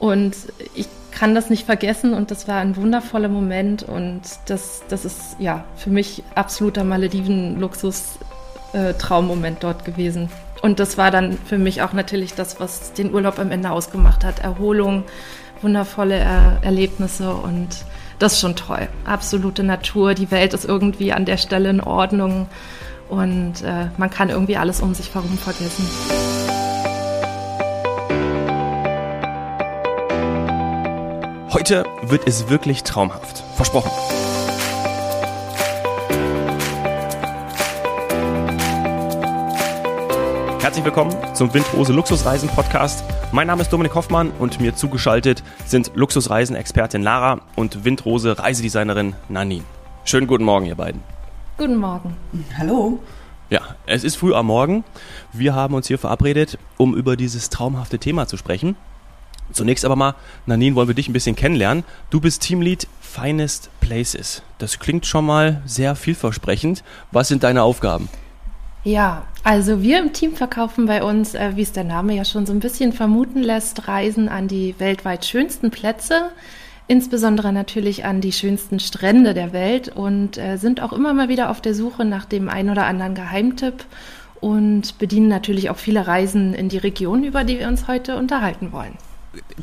Und ich kann das nicht vergessen und das war ein wundervoller Moment und das, das ist ja für mich absoluter Malediven-Luxus-Traummoment äh, dort gewesen. Und das war dann für mich auch natürlich das, was den Urlaub am Ende ausgemacht hat. Erholung, wundervolle er Erlebnisse und das ist schon toll. Absolute Natur, die Welt ist irgendwie an der Stelle in Ordnung und äh, man kann irgendwie alles um sich herum vergessen. Heute wird es wirklich traumhaft. Versprochen. Herzlich willkommen zum Windrose Luxusreisen Podcast. Mein Name ist Dominik Hoffmann und mir zugeschaltet sind Luxusreisen-Expertin Lara und Windrose Reisedesignerin Nanin. Schönen guten Morgen, ihr beiden. Guten Morgen. Hallo. Ja, es ist früh am Morgen. Wir haben uns hier verabredet, um über dieses traumhafte Thema zu sprechen. Zunächst aber mal, Nanin, wollen wir dich ein bisschen kennenlernen. Du bist Teamlead Finest Places. Das klingt schon mal sehr vielversprechend. Was sind deine Aufgaben? Ja, also wir im Team verkaufen bei uns, äh, wie es der Name ja schon so ein bisschen vermuten lässt, Reisen an die weltweit schönsten Plätze, insbesondere natürlich an die schönsten Strände der Welt und äh, sind auch immer mal wieder auf der Suche nach dem ein oder anderen Geheimtipp und bedienen natürlich auch viele Reisen in die Region, über die wir uns heute unterhalten wollen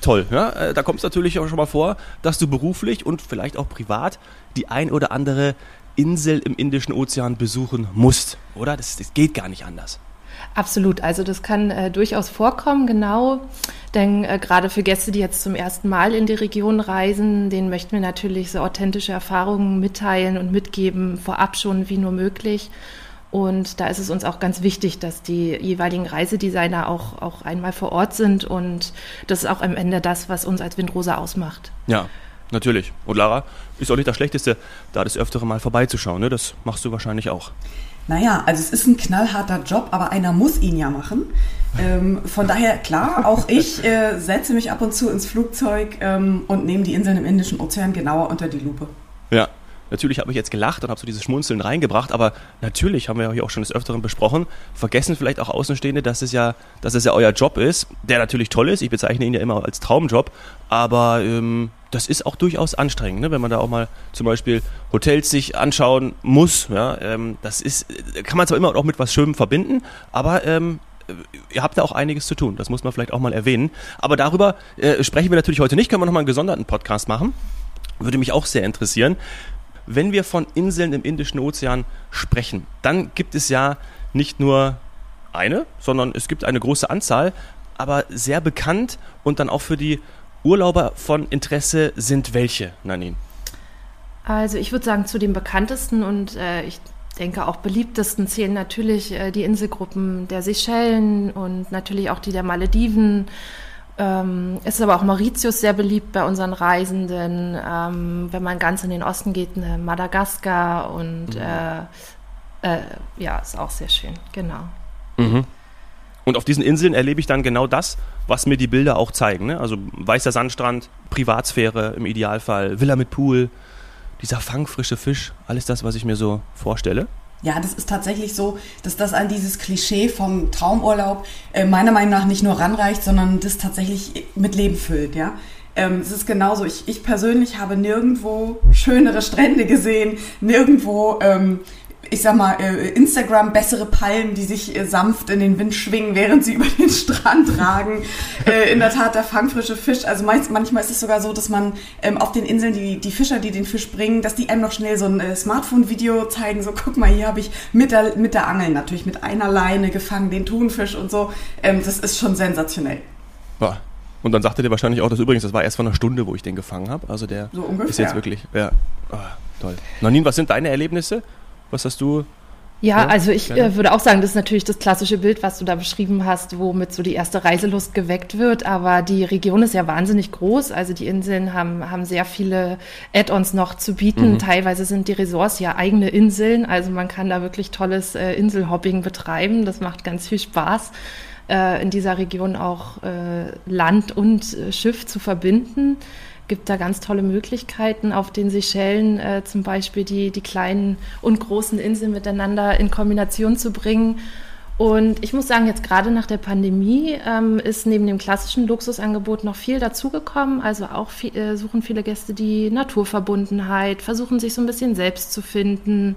toll. Ja? Äh, da kommt es natürlich auch schon mal vor, dass du beruflich und vielleicht auch privat die ein oder andere Insel im Indischen Ozean besuchen musst, oder? Das, das geht gar nicht anders. Absolut, also das kann äh, durchaus vorkommen, genau. Denn äh, gerade für Gäste, die jetzt zum ersten Mal in die Region reisen, denen möchten wir natürlich so authentische Erfahrungen mitteilen und mitgeben, vorab schon wie nur möglich. Und da ist es uns auch ganz wichtig, dass die jeweiligen Reisedesigner auch, auch einmal vor Ort sind. Und das ist auch am Ende das, was uns als Windrosa ausmacht. Ja, natürlich. Und Lara, ist auch nicht das Schlechteste, da das öftere Mal vorbeizuschauen. Ne? Das machst du wahrscheinlich auch. Naja, also es ist ein knallharter Job, aber einer muss ihn ja machen. Ähm, von daher, klar, auch ich äh, setze mich ab und zu ins Flugzeug ähm, und nehme die Inseln im Indischen Ozean genauer unter die Lupe. Ja, Natürlich habe ich jetzt gelacht und habe so dieses Schmunzeln reingebracht, aber natürlich haben wir hier auch schon des Öfteren besprochen, vergessen vielleicht auch Außenstehende, dass es ja, dass es ja euer Job ist, der natürlich toll ist. Ich bezeichne ihn ja immer als Traumjob, aber ähm, das ist auch durchaus anstrengend, ne? wenn man da auch mal zum Beispiel Hotels sich anschauen muss. Ja? Ähm, das ist, kann man zwar immer auch mit was Schönem verbinden, aber ähm, ihr habt da auch einiges zu tun. Das muss man vielleicht auch mal erwähnen. Aber darüber äh, sprechen wir natürlich heute nicht. Können wir nochmal einen gesonderten Podcast machen? Würde mich auch sehr interessieren. Wenn wir von Inseln im Indischen Ozean sprechen, dann gibt es ja nicht nur eine, sondern es gibt eine große Anzahl, aber sehr bekannt und dann auch für die Urlauber von Interesse sind welche, Nanin? Also ich würde sagen, zu den bekanntesten und äh, ich denke auch beliebtesten zählen natürlich äh, die Inselgruppen der Seychellen und natürlich auch die der Malediven ähm, ist aber auch Mauritius sehr beliebt bei unseren Reisenden. Ähm, wenn man ganz in den Osten geht, ne, Madagaskar und mhm. äh, äh, ja, ist auch sehr schön, genau. Mhm. Und auf diesen Inseln erlebe ich dann genau das, was mir die Bilder auch zeigen. Ne? Also weißer Sandstrand, Privatsphäre im Idealfall, Villa mit Pool, dieser fangfrische Fisch, alles das, was ich mir so vorstelle. Ja, das ist tatsächlich so, dass das an dieses Klischee vom Traumurlaub äh, meiner Meinung nach nicht nur ranreicht, sondern das tatsächlich mit Leben füllt, ja. Ähm, es ist genauso. Ich, ich persönlich habe nirgendwo schönere Strände gesehen, nirgendwo ähm, ich sag mal, äh, Instagram bessere Palmen, die sich äh, sanft in den Wind schwingen, während sie über den Strand ragen. Äh, in der Tat der fangfrische Fisch. Also manchmal ist es sogar so, dass man ähm, auf den Inseln die, die Fischer, die den Fisch bringen, dass die einem noch schnell so ein Smartphone-Video zeigen. So, guck mal, hier habe ich mit der, mit der Angel natürlich mit einer Leine gefangen, den Thunfisch und so. Ähm, das ist schon sensationell. Ja. Und dann sagte der wahrscheinlich auch, dass übrigens, das war erst vor einer Stunde, wo ich den gefangen habe. Also der so ist jetzt wirklich, ja, oh, toll. Nanin, was sind deine Erlebnisse? Was hast du? Ja, ja also ich äh, würde auch sagen, das ist natürlich das klassische Bild, was du da beschrieben hast, womit so die erste Reiselust geweckt wird. Aber die Region ist ja wahnsinnig groß. Also die Inseln haben, haben sehr viele Add-ons noch zu bieten. Mhm. Teilweise sind die Resorts ja eigene Inseln. Also man kann da wirklich tolles äh, Inselhopping betreiben. Das macht ganz viel Spaß, äh, in dieser Region auch äh, Land und äh, Schiff zu verbinden gibt da ganz tolle Möglichkeiten auf den Seychellen äh, zum Beispiel die, die kleinen und großen Inseln miteinander in Kombination zu bringen. Und ich muss sagen, jetzt gerade nach der Pandemie ähm, ist neben dem klassischen Luxusangebot noch viel dazugekommen. Also auch viel, äh, suchen viele Gäste die Naturverbundenheit, versuchen sich so ein bisschen selbst zu finden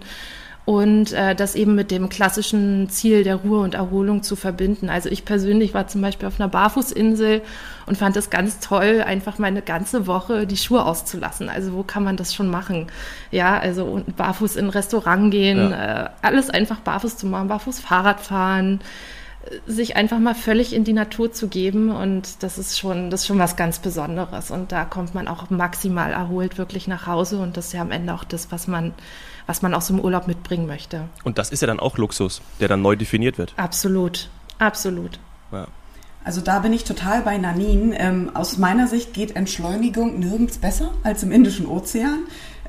und äh, das eben mit dem klassischen Ziel der Ruhe und Erholung zu verbinden. Also ich persönlich war zum Beispiel auf einer Barfußinsel und fand es ganz toll, einfach mal eine ganze Woche die Schuhe auszulassen. Also wo kann man das schon machen? Ja, also barfuß in ein Restaurant gehen, ja. äh, alles einfach barfuß zu machen, barfuß Fahrrad fahren sich einfach mal völlig in die Natur zu geben und das ist schon, das ist schon was ganz Besonderes und da kommt man auch maximal erholt wirklich nach Hause und das ist ja am Ende auch das, was man was man aus dem Urlaub mitbringen möchte. Und das ist ja dann auch Luxus, der dann neu definiert wird. Absolut, absolut. Ja. Also da bin ich total bei Nanin. Ähm, aus meiner Sicht geht Entschleunigung nirgends besser als im Indischen Ozean.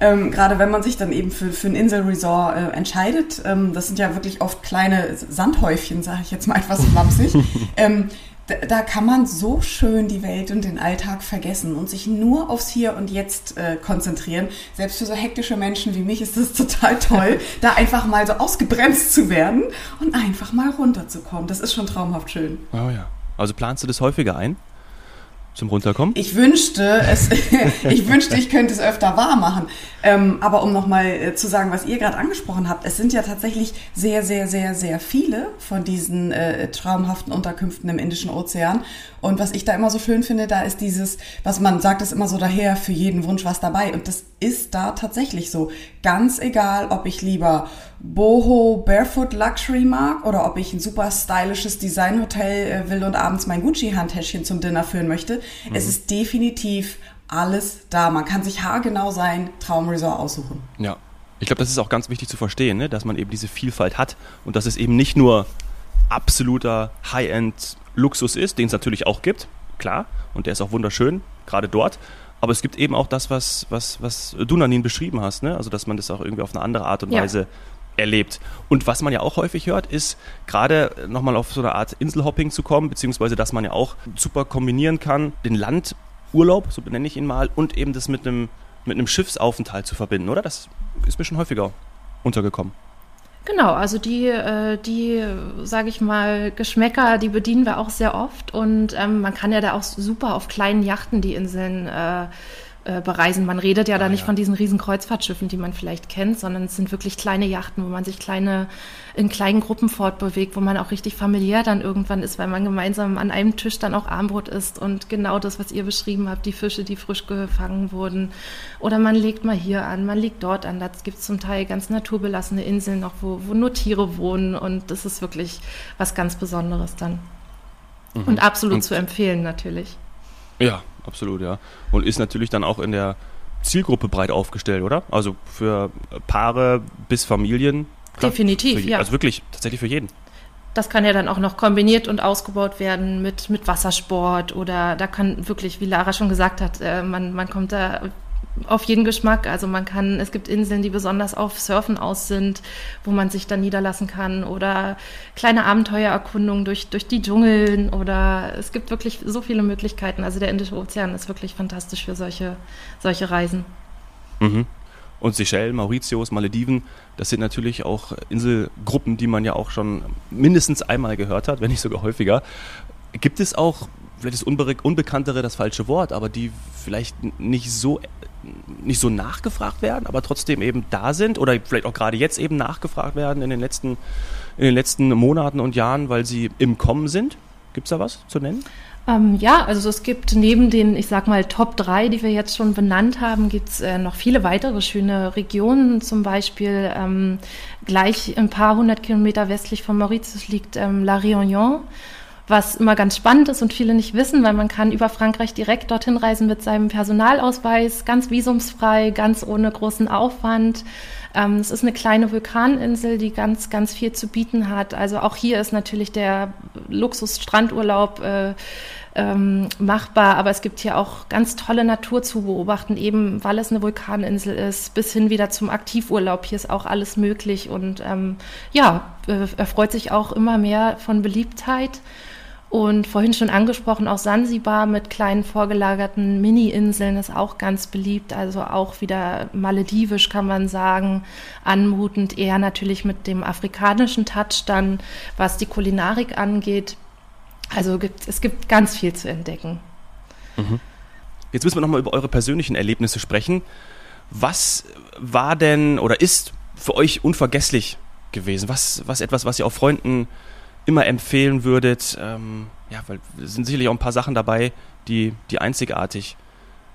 Ähm, Gerade wenn man sich dann eben für, für ein Inselresort äh, entscheidet. Ähm, das sind ja wirklich oft kleine Sandhäufchen, sage ich jetzt mal etwas flapsig. ähm, da kann man so schön die Welt und den Alltag vergessen und sich nur aufs Hier und Jetzt äh, konzentrieren. Selbst für so hektische Menschen wie mich ist es total toll, da einfach mal so ausgebremst zu werden und einfach mal runterzukommen. Das ist schon traumhaft schön. Oh ja. Also planst du das häufiger ein? Zum Runterkommen? Ich wünschte, es, ich wünschte, ich könnte es öfter wahr machen. Ähm, aber um nochmal äh, zu sagen, was ihr gerade angesprochen habt, es sind ja tatsächlich sehr, sehr, sehr, sehr viele von diesen äh, traumhaften Unterkünften im Indischen Ozean. Und was ich da immer so schön finde, da ist dieses, was man sagt, ist immer so daher, für jeden Wunsch was dabei. Und das ist da tatsächlich so. Ganz egal, ob ich lieber Boho Barefoot Luxury mag oder ob ich ein super stylisches Designhotel äh, will und abends mein Gucci-Handtäschchen zum Dinner führen möchte. Mhm. Es ist definitiv alles da. Man kann sich haargenau sein Traumresort aussuchen. Ja. Ich glaube, das ist auch ganz wichtig zu verstehen, ne? dass man eben diese Vielfalt hat und dass es eben nicht nur absoluter High-End Luxus ist, den es natürlich auch gibt, klar, und der ist auch wunderschön, gerade dort. Aber es gibt eben auch das, was, was, was du, Nanin, beschrieben hast, ne? also dass man das auch irgendwie auf eine andere Art und ja. Weise erlebt. Und was man ja auch häufig hört, ist gerade nochmal auf so eine Art Inselhopping zu kommen, beziehungsweise dass man ja auch super kombinieren kann, den Landurlaub, so benenne ich ihn mal, und eben das mit einem, mit einem Schiffsaufenthalt zu verbinden, oder? Das ist mir schon häufiger untergekommen. Genau, also die, äh, die, sage ich mal, Geschmäcker, die bedienen wir auch sehr oft und ähm, man kann ja da auch super auf kleinen Yachten die Inseln äh, äh, bereisen. Man redet ja ah, da nicht ja. von diesen riesen Kreuzfahrtschiffen, die man vielleicht kennt, sondern es sind wirklich kleine Yachten, wo man sich kleine in kleinen Gruppen fortbewegt, wo man auch richtig familiär dann irgendwann ist, weil man gemeinsam an einem Tisch dann auch Armbrot isst und genau das, was ihr beschrieben habt, die Fische, die frisch gefangen wurden. Oder man legt mal hier an, man legt dort an. Da gibt es zum Teil ganz naturbelassene Inseln noch, wo, wo nur Tiere wohnen und das ist wirklich was ganz Besonderes dann. Mhm. Und absolut und zu empfehlen natürlich. Ja, absolut, ja. Und ist natürlich dann auch in der Zielgruppe breit aufgestellt, oder? Also für Paare bis Familien. Klar, Definitiv, je, ja. Also wirklich, tatsächlich für jeden. Das kann ja dann auch noch kombiniert und ausgebaut werden mit, mit Wassersport oder da kann wirklich, wie Lara schon gesagt hat, äh, man, man kommt da auf jeden Geschmack. Also man kann, es gibt Inseln, die besonders auf Surfen aus sind, wo man sich dann niederlassen kann oder kleine Abenteuererkundungen durch, durch die Dschungeln oder es gibt wirklich so viele Möglichkeiten. Also der Indische Ozean ist wirklich fantastisch für solche, solche Reisen. Mhm. Und Seychellen, Mauritius, Malediven, das sind natürlich auch Inselgruppen, die man ja auch schon mindestens einmal gehört hat, wenn nicht sogar häufiger. Gibt es auch, vielleicht ist Unbe Unbekanntere das falsche Wort, aber die vielleicht nicht so nicht so nachgefragt werden, aber trotzdem eben da sind oder vielleicht auch gerade jetzt eben nachgefragt werden in den letzten, in den letzten Monaten und Jahren, weil sie im Kommen sind? Gibt es da was zu nennen? Ähm, ja, also es gibt neben den, ich sag mal, Top 3, die wir jetzt schon benannt haben, gibt es äh, noch viele weitere schöne Regionen. Zum Beispiel ähm, gleich ein paar hundert Kilometer westlich von Mauritius liegt ähm, La Réunion was immer ganz spannend ist und viele nicht wissen, weil man kann über Frankreich direkt dorthin reisen mit seinem Personalausweis, ganz visumsfrei, ganz ohne großen Aufwand. Ähm, es ist eine kleine Vulkaninsel, die ganz, ganz viel zu bieten hat. Also auch hier ist natürlich der Luxus-Strandurlaub äh, ähm, machbar, aber es gibt hier auch ganz tolle Natur zu beobachten, eben weil es eine Vulkaninsel ist, bis hin wieder zum Aktivurlaub. Hier ist auch alles möglich und ähm, ja, äh, erfreut sich auch immer mehr von Beliebtheit. Und vorhin schon angesprochen, auch Sansibar mit kleinen vorgelagerten Mini-Inseln ist auch ganz beliebt. Also auch wieder maledivisch kann man sagen, anmutend, eher natürlich mit dem afrikanischen Touch dann, was die Kulinarik angeht. Also gibt, es gibt ganz viel zu entdecken. Mhm. Jetzt müssen wir nochmal über eure persönlichen Erlebnisse sprechen. Was war denn oder ist für euch unvergesslich gewesen? Was, was etwas, was ihr auch Freunden immer empfehlen würdet? Ähm, ja, weil es sind sicherlich auch ein paar Sachen dabei, die, die einzigartig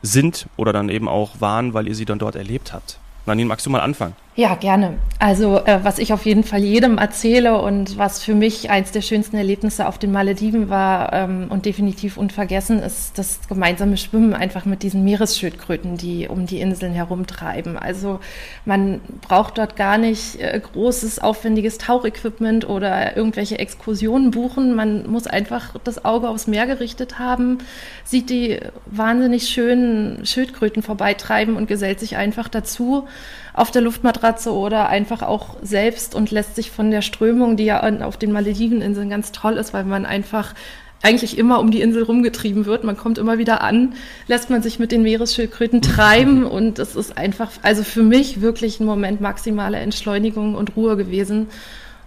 sind oder dann eben auch waren, weil ihr sie dann dort erlebt habt. Nadine, magst du mal anfangen? Ja, gerne. Also äh, was ich auf jeden Fall jedem erzähle und was für mich eins der schönsten Erlebnisse auf den Malediven war ähm, und definitiv unvergessen, ist das gemeinsame Schwimmen einfach mit diesen Meeresschildkröten, die um die Inseln herumtreiben. Also man braucht dort gar nicht äh, großes, aufwendiges Tauchequipment oder irgendwelche Exkursionen buchen. Man muss einfach das Auge aufs Meer gerichtet haben, sieht die wahnsinnig schönen Schildkröten vorbeitreiben und gesellt sich einfach dazu auf der Luftmatratze oder einfach auch selbst und lässt sich von der Strömung, die ja auf den Malediveninseln ganz toll ist, weil man einfach eigentlich immer um die Insel rumgetrieben wird. Man kommt immer wieder an, lässt man sich mit den Meeresschildkröten treiben und es ist einfach, also für mich wirklich ein Moment maximale Entschleunigung und Ruhe gewesen.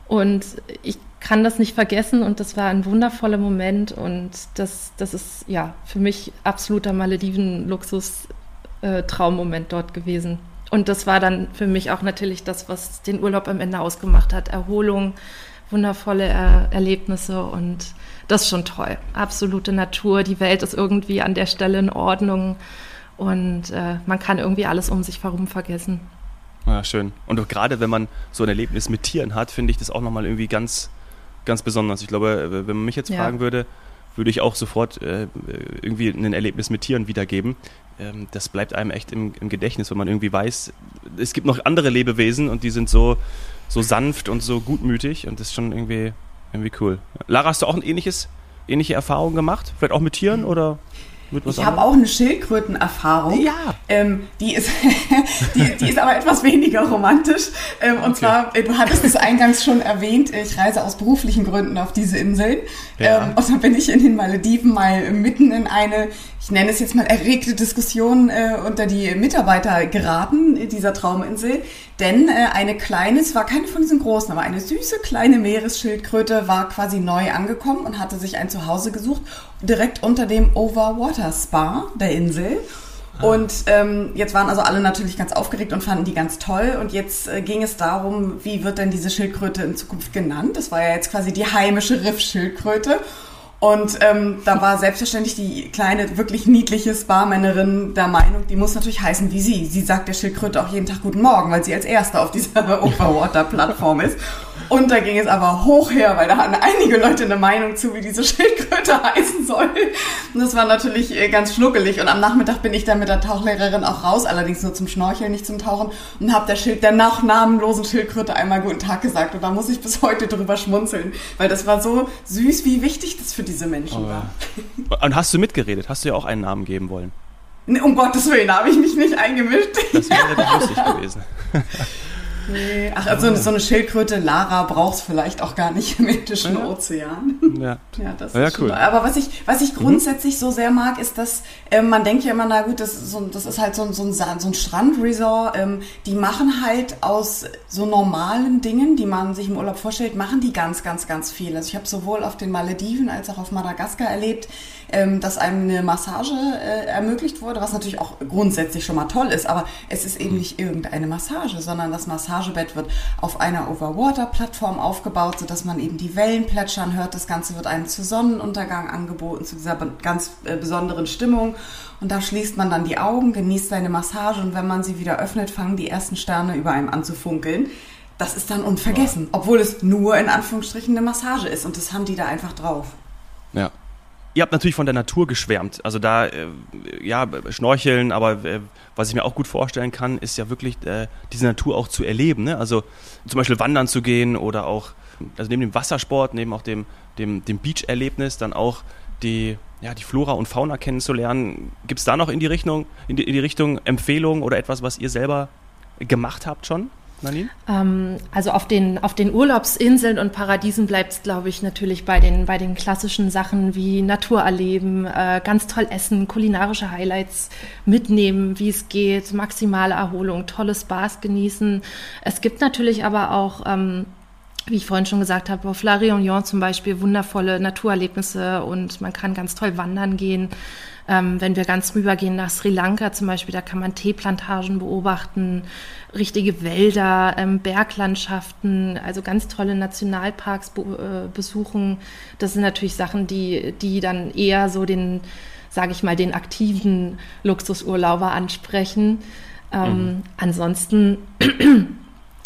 Und ich kann das nicht vergessen und das war ein wundervoller Moment und das, das ist ja für mich absoluter Malediven-Luxus-Traummoment äh, dort gewesen. Und das war dann für mich auch natürlich das, was den Urlaub am Ende ausgemacht hat. Erholung, wundervolle er Erlebnisse und das ist schon toll. Absolute Natur, die Welt ist irgendwie an der Stelle in Ordnung und äh, man kann irgendwie alles um sich herum vergessen. Ja, schön. Und gerade wenn man so ein Erlebnis mit Tieren hat, finde ich das auch nochmal irgendwie ganz, ganz besonders. Ich glaube, wenn man mich jetzt ja. fragen würde, würde ich auch sofort äh, irgendwie ein Erlebnis mit Tieren wiedergeben. Ähm, das bleibt einem echt im, im, Gedächtnis, wenn man irgendwie weiß, es gibt noch andere Lebewesen und die sind so, so sanft und so gutmütig und das ist schon irgendwie, irgendwie cool. Lara, hast du auch ein ähnliches, ähnliche Erfahrung gemacht? Vielleicht auch mit Tieren oder? Ich habe auch eine Schildkrötenerfahrung. Ja. Ähm, die, ist, die, die, ist aber etwas weniger romantisch. Ähm, und okay. zwar, äh, du hattest es eingangs schon erwähnt, ich reise aus beruflichen Gründen auf diese Inseln. Ja. Ähm, und dann bin ich in den Malediven mal mitten in eine ich nenne es jetzt mal erregte Diskussion äh, unter die Mitarbeiter geraten dieser Trauminsel. Denn äh, eine kleine, es war keine von diesen großen, aber eine süße kleine Meeresschildkröte war quasi neu angekommen und hatte sich ein Zuhause gesucht, direkt unter dem Overwater Spa der Insel. Ah. Und ähm, jetzt waren also alle natürlich ganz aufgeregt und fanden die ganz toll. Und jetzt äh, ging es darum, wie wird denn diese Schildkröte in Zukunft genannt? Das war ja jetzt quasi die heimische Riffschildkröte. Und ähm, da war selbstverständlich die kleine, wirklich niedliche Spa-Männerin der Meinung, die muss natürlich heißen wie sie. Sie sagt der Schildkröte auch jeden Tag Guten Morgen, weil sie als Erste auf dieser Overwater-Plattform ist. Und da ging es aber hoch her, weil da hatten einige Leute eine Meinung zu, wie diese Schildkröte heißen soll. Und das war natürlich äh, ganz schnuckelig. Und am Nachmittag bin ich dann mit der Tauchlehrerin auch raus, allerdings nur zum Schnorcheln, nicht zum Tauchen, und habe der Schild, der nach namenlosen Schildkröte einmal Guten Tag gesagt. Und da muss ich bis heute drüber schmunzeln, weil das war so süß, wie wichtig das für diese Menschen oh, war. Und hast du mitgeredet? Hast du ja auch einen Namen geben wollen? Um Gottes Willen, habe ich mich nicht eingemischt. Das wäre ja. lustig gewesen. Nee. Ach, also so eine Schildkröte, Lara, brauchst vielleicht auch gar nicht im Indischen ja. Ozean. Ja, ja das ja, ist cool. Aber was ich, was ich mhm. grundsätzlich mhm. so sehr mag, ist, dass äh, man denkt ja immer, na gut, das ist, so, das ist halt so, so ein, so ein Strandresort. Ähm, die machen halt aus so normalen Dingen, die man sich im Urlaub vorstellt, machen die ganz, ganz, ganz viel. Also ich habe sowohl auf den Malediven als auch auf Madagaskar erlebt, ähm, dass einem eine Massage äh, ermöglicht wurde, was natürlich auch grundsätzlich schon mal toll ist, aber es ist eben nicht irgendeine Massage, sondern das Massagebett wird auf einer Overwater-Plattform aufgebaut, sodass man eben die Wellen plätschern hört. Das Ganze wird einem zu Sonnenuntergang angeboten, zu dieser ganz äh, besonderen Stimmung. Und da schließt man dann die Augen, genießt seine Massage und wenn man sie wieder öffnet, fangen die ersten Sterne über einem an zu funkeln. Das ist dann unvergessen, obwohl es nur in Anführungsstrichen eine Massage ist und das haben die da einfach drauf. Ihr habt natürlich von der Natur geschwärmt. Also da, äh, ja, schnorcheln, aber äh, was ich mir auch gut vorstellen kann, ist ja wirklich äh, diese Natur auch zu erleben. Ne? Also zum Beispiel wandern zu gehen oder auch, also neben dem Wassersport, neben auch dem, dem, dem Beach-Erlebnis, dann auch die, ja, die Flora und Fauna kennenzulernen. Gibt es da noch in die Richtung, in die, in die Richtung Empfehlungen oder etwas, was ihr selber gemacht habt schon? Nadine? Ähm, also auf den, auf den Urlaubsinseln und Paradiesen bleibt es, glaube ich, natürlich bei den, bei den klassischen Sachen wie Natur erleben, äh, ganz toll essen, kulinarische Highlights mitnehmen, wie es geht, maximale Erholung, tolle Spaß genießen. Es gibt natürlich aber auch ähm, wie ich vorhin schon gesagt habe, auf La Réunion zum Beispiel wundervolle Naturerlebnisse und man kann ganz toll wandern gehen. Ähm, wenn wir ganz rübergehen nach Sri Lanka zum Beispiel, da kann man Teeplantagen beobachten, richtige Wälder, ähm, Berglandschaften, also ganz tolle Nationalparks be äh, besuchen. Das sind natürlich Sachen, die, die dann eher so den, sage ich mal, den aktiven Luxusurlauber ansprechen. Ähm, mhm. Ansonsten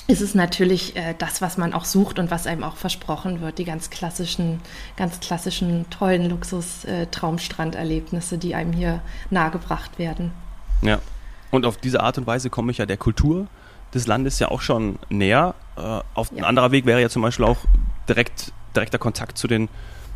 ist es natürlich äh, das, was man auch sucht und was einem auch versprochen wird, die ganz klassischen, ganz klassischen, tollen Luxus-Traumstranderlebnisse, äh, die einem hier nahegebracht werden. Ja, und auf diese Art und Weise komme ich ja der Kultur des Landes ja auch schon näher. Äh, auf ja. ein anderer Weg wäre ja zum Beispiel auch direkt, direkter Kontakt zu den,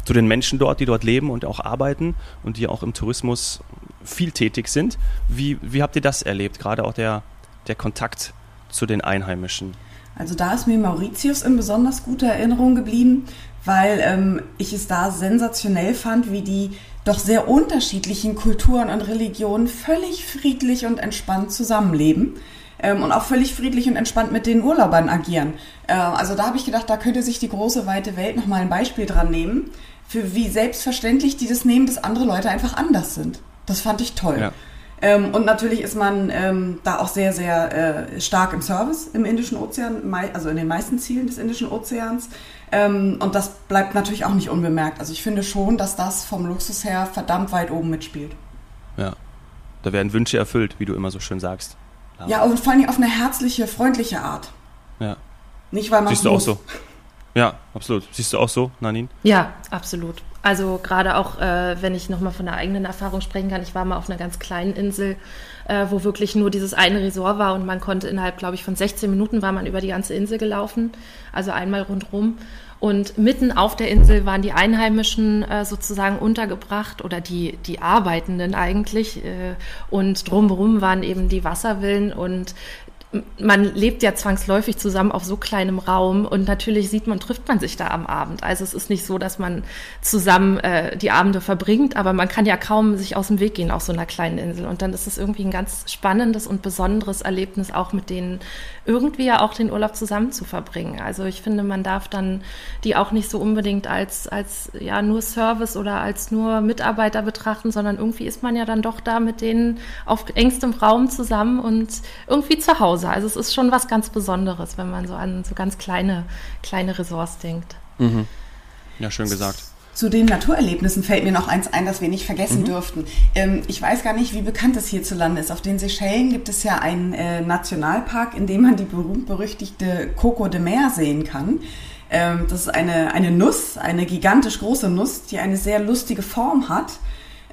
zu den Menschen dort, die dort leben und auch arbeiten und die auch im Tourismus viel tätig sind. Wie, wie habt ihr das erlebt, gerade auch der, der Kontakt zu den Einheimischen? Also da ist mir Mauritius in besonders guter Erinnerung geblieben, weil ähm, ich es da sensationell fand, wie die doch sehr unterschiedlichen Kulturen und Religionen völlig friedlich und entspannt zusammenleben. Ähm, und auch völlig friedlich und entspannt mit den Urlaubern agieren. Äh, also da habe ich gedacht, da könnte sich die große weite Welt nochmal ein Beispiel dran nehmen, für wie selbstverständlich die das nehmen, dass andere Leute einfach anders sind. Das fand ich toll. Ja. Ähm, und natürlich ist man ähm, da auch sehr, sehr äh, stark im Service im Indischen Ozean, also in den meisten Zielen des Indischen Ozeans. Ähm, und das bleibt natürlich auch nicht unbemerkt. Also ich finde schon, dass das vom Luxus her verdammt weit oben mitspielt. Ja, da werden Wünsche erfüllt, wie du immer so schön sagst. Ja, ja und vor allem auf eine herzliche, freundliche Art. Ja. Nicht, weil man Siehst du auch so. Ja, absolut. Siehst du auch so, Nanin? Ja, absolut. Also gerade auch, äh, wenn ich nochmal von der eigenen Erfahrung sprechen kann, ich war mal auf einer ganz kleinen Insel, äh, wo wirklich nur dieses eine Resort war und man konnte innerhalb, glaube ich, von 16 Minuten war man über die ganze Insel gelaufen, also einmal rundherum. Und mitten auf der Insel waren die Einheimischen äh, sozusagen untergebracht oder die, die Arbeitenden eigentlich. Äh, und drumherum waren eben die Wasservillen und man lebt ja zwangsläufig zusammen auf so kleinem Raum und natürlich sieht man, trifft man sich da am Abend. Also es ist nicht so, dass man zusammen äh, die Abende verbringt, aber man kann ja kaum sich aus dem Weg gehen auf so einer kleinen Insel. Und dann ist es irgendwie ein ganz spannendes und besonderes Erlebnis, auch mit denen irgendwie ja auch den Urlaub zusammen zu verbringen. Also ich finde, man darf dann die auch nicht so unbedingt als, als ja nur Service oder als nur Mitarbeiter betrachten, sondern irgendwie ist man ja dann doch da mit denen auf engstem Raum zusammen und irgendwie zu Hause. Hause. Also es ist schon was ganz Besonderes, wenn man so an so ganz kleine, kleine Ressorts denkt. Mhm. Ja, schön gesagt. Zu den Naturerlebnissen fällt mir noch eins ein, das wir nicht vergessen mhm. dürften. Ähm, ich weiß gar nicht, wie bekannt es hierzulande ist. Auf den Seychellen gibt es ja einen äh, Nationalpark, in dem man die berühmt-berüchtigte Coco de Mer sehen kann. Ähm, das ist eine, eine Nuss, eine gigantisch große Nuss, die eine sehr lustige Form hat.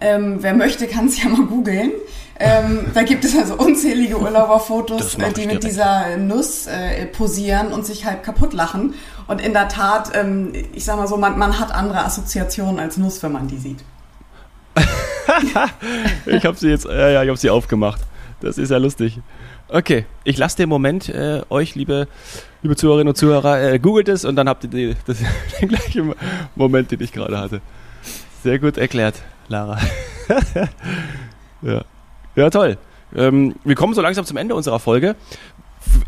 Ähm, wer möchte, kann es ja mal googeln. Ähm, da gibt es also unzählige Urlauberfotos, äh, die mit dieser Nuss äh, posieren und sich halb kaputt lachen. Und in der Tat, ähm, ich sag mal so, man, man hat andere Assoziationen als Nuss, wenn man die sieht. ich habe sie jetzt, äh, ja, ich habe sie aufgemacht. Das ist ja lustig. Okay, ich lasse den Moment äh, euch, liebe, liebe Zuhörerinnen und Zuhörer, äh, googelt es und dann habt ihr die, das, den gleichen Moment, den ich gerade hatte. Sehr gut erklärt, Lara. ja. Ja, toll. Ähm, wir kommen so langsam zum Ende unserer Folge.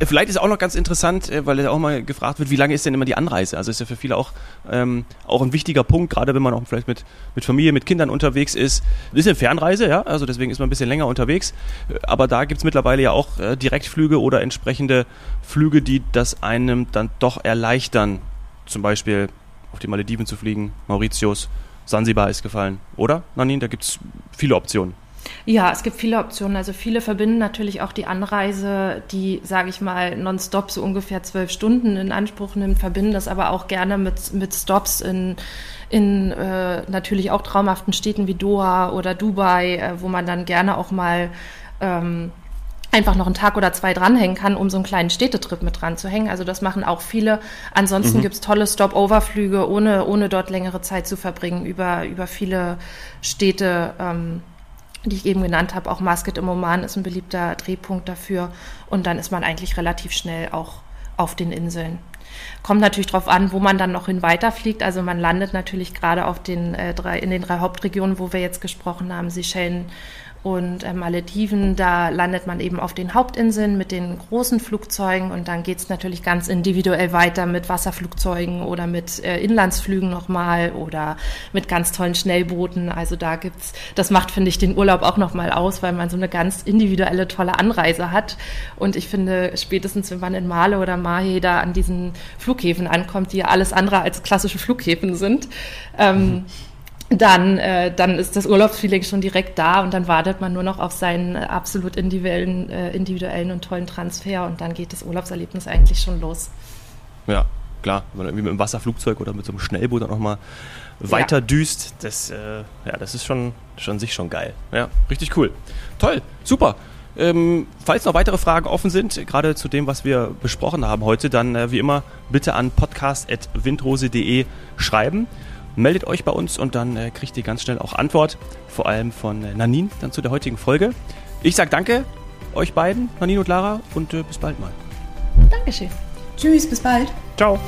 Vielleicht ist auch noch ganz interessant, äh, weil ja auch mal gefragt wird, wie lange ist denn immer die Anreise? Also ist ja für viele auch, ähm, auch ein wichtiger Punkt, gerade wenn man auch vielleicht mit, mit Familie, mit Kindern unterwegs ist. Das ist eine Fernreise, ja, also deswegen ist man ein bisschen länger unterwegs. Aber da gibt es mittlerweile ja auch äh, Direktflüge oder entsprechende Flüge, die das einem dann doch erleichtern. Zum Beispiel auf die Malediven zu fliegen, Mauritius, Sansibar ist gefallen, oder? Nanin, da gibt es viele Optionen. Ja, es gibt viele Optionen. Also viele verbinden natürlich auch die Anreise, die, sage ich mal, nonstop so ungefähr zwölf Stunden in Anspruch nimmt, verbinden das aber auch gerne mit, mit Stops in, in äh, natürlich auch traumhaften Städten wie Doha oder Dubai, äh, wo man dann gerne auch mal ähm, einfach noch einen Tag oder zwei dranhängen kann, um so einen kleinen Städtetrip mit dran zu hängen. Also das machen auch viele. Ansonsten mhm. gibt's tolle Stop-Over-Flüge, ohne, ohne dort längere Zeit zu verbringen, über, über viele Städte. Ähm, die ich eben genannt habe. Auch Masket im Oman ist ein beliebter Drehpunkt dafür. Und dann ist man eigentlich relativ schnell auch auf den Inseln. Kommt natürlich darauf an, wo man dann noch hin weiterfliegt. Also man landet natürlich gerade auf den äh, drei, in den drei Hauptregionen, wo wir jetzt gesprochen haben, Seychellen, und äh, Malediven, da landet man eben auf den Hauptinseln mit den großen Flugzeugen und dann geht es natürlich ganz individuell weiter mit Wasserflugzeugen oder mit äh, Inlandsflügen nochmal oder mit ganz tollen Schnellbooten. Also da gibt's, das macht, finde ich, den Urlaub auch nochmal aus, weil man so eine ganz individuelle, tolle Anreise hat. Und ich finde, spätestens wenn man in Male oder Mahe da an diesen Flughäfen ankommt, die ja alles andere als klassische Flughäfen sind, ähm, dann, äh, dann ist das Urlaubsfeeling schon direkt da und dann wartet man nur noch auf seinen absolut individuellen, äh, individuellen und tollen Transfer und dann geht das Urlaubserlebnis eigentlich schon los. Ja, klar, wenn man irgendwie mit einem Wasserflugzeug oder mit so einem Schnellboot dann nochmal weiter ja. düst, das, äh, ja, das ist schon, schon sich schon geil. Ja, richtig cool. Toll, super. Ähm, falls noch weitere Fragen offen sind, gerade zu dem, was wir besprochen haben heute, dann äh, wie immer bitte an podcast.windrose.de schreiben meldet euch bei uns und dann äh, kriegt ihr ganz schnell auch Antwort, vor allem von äh, Nanin dann zu der heutigen Folge. Ich sage danke euch beiden, Nanin und Lara, und äh, bis bald mal. Dankeschön. Tschüss, bis bald. Ciao.